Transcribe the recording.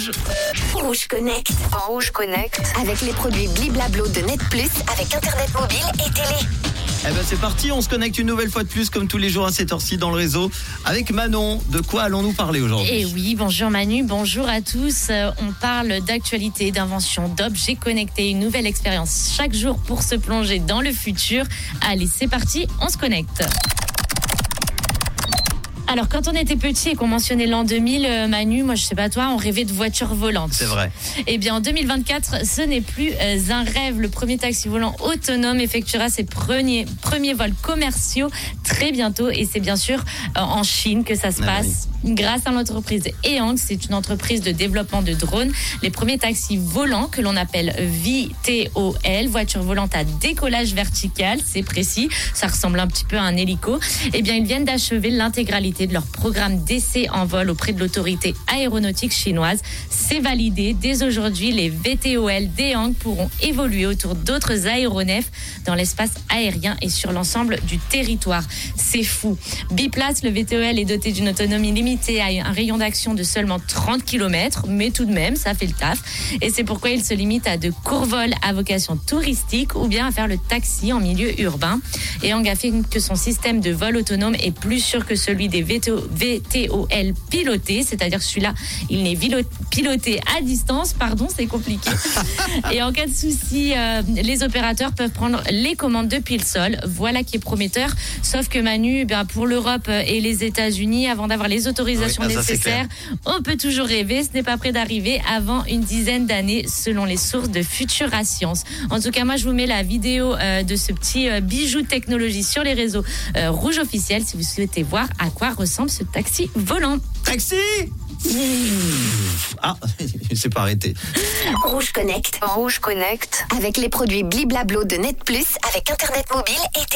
Rouge. Rouge Connect. Rouge Connect. Avec les produits Bliblablo de Net Plus avec Internet mobile et télé. Eh ben c'est parti, on se connecte une nouvelle fois de plus comme tous les jours à cette heure-ci dans le réseau avec Manon. De quoi allons-nous parler aujourd'hui? Et oui, bonjour Manu, bonjour à tous. Euh, on parle d'actualité, d'invention, d'objets connectés, une nouvelle expérience chaque jour pour se plonger dans le futur. Allez, c'est parti, on se connecte. Alors, quand on était petit et qu'on mentionnait l'an 2000, euh, Manu, moi je sais pas toi, on rêvait de voitures volantes. C'est vrai. Eh bien, en 2024, ce n'est plus euh, un rêve. Le premier taxi volant autonome effectuera ses premiers, premiers vols commerciaux très bientôt. Et c'est bien sûr euh, en Chine que ça se Ah passe. Grâce à l'entreprise Eang, c'est une entreprise de développement de drones. Les premiers taxis volants que l'on appelle VTOL, voiture volante à décollage vertical, c'est précis. Ça ressemble un petit peu à un hélico. Eh bien, ils viennent d'achever l'intégralité de leur programme d'essai en vol auprès de l'autorité aéronautique chinoise. C'est validé. Dès aujourd'hui, les VTOL d'Eang pourront évoluer autour d'autres aéronefs dans l'espace aérien et sur l'ensemble du territoire. C'est fou. Biplace, le VTOL est doté d'une autonomie limitée à un rayon d'action de seulement 30 km, mais tout de même, ça fait le taf. Et c'est pourquoi il se limite à de courts vols à vocation touristique ou bien à faire le taxi en milieu urbain. Et Ang affirme que son système de vol autonome est plus sûr que celui des VTO VTOL pilotés, c'est-à-dire celui-là, il n'est piloté à distance, pardon, c'est compliqué. Et en cas de souci, euh, les opérateurs peuvent prendre les commandes depuis le sol. Voilà qui est prometteur. Sauf que Manu, ben, pour l'Europe et les États-Unis, avant d'avoir les autorisations Oui, ah, ça, c'est nécessaires, on peut toujours rêver. Ce n'est pas prêt d'arriver avant une dizaine d'années, selon les sources de Futura Science. En tout cas, moi, je vous mets la vidéo euh, de ce petit euh, bijou de technologie sur les réseaux rouges officiels si vous souhaitez voir à quoi ressemble ce taxi volant. Taxi Ah, il s'est pas arrêté. Rouge Connect. Rouge Connect. Avec les produits Bliblablo de Net Plus avec Internet mobile et télé.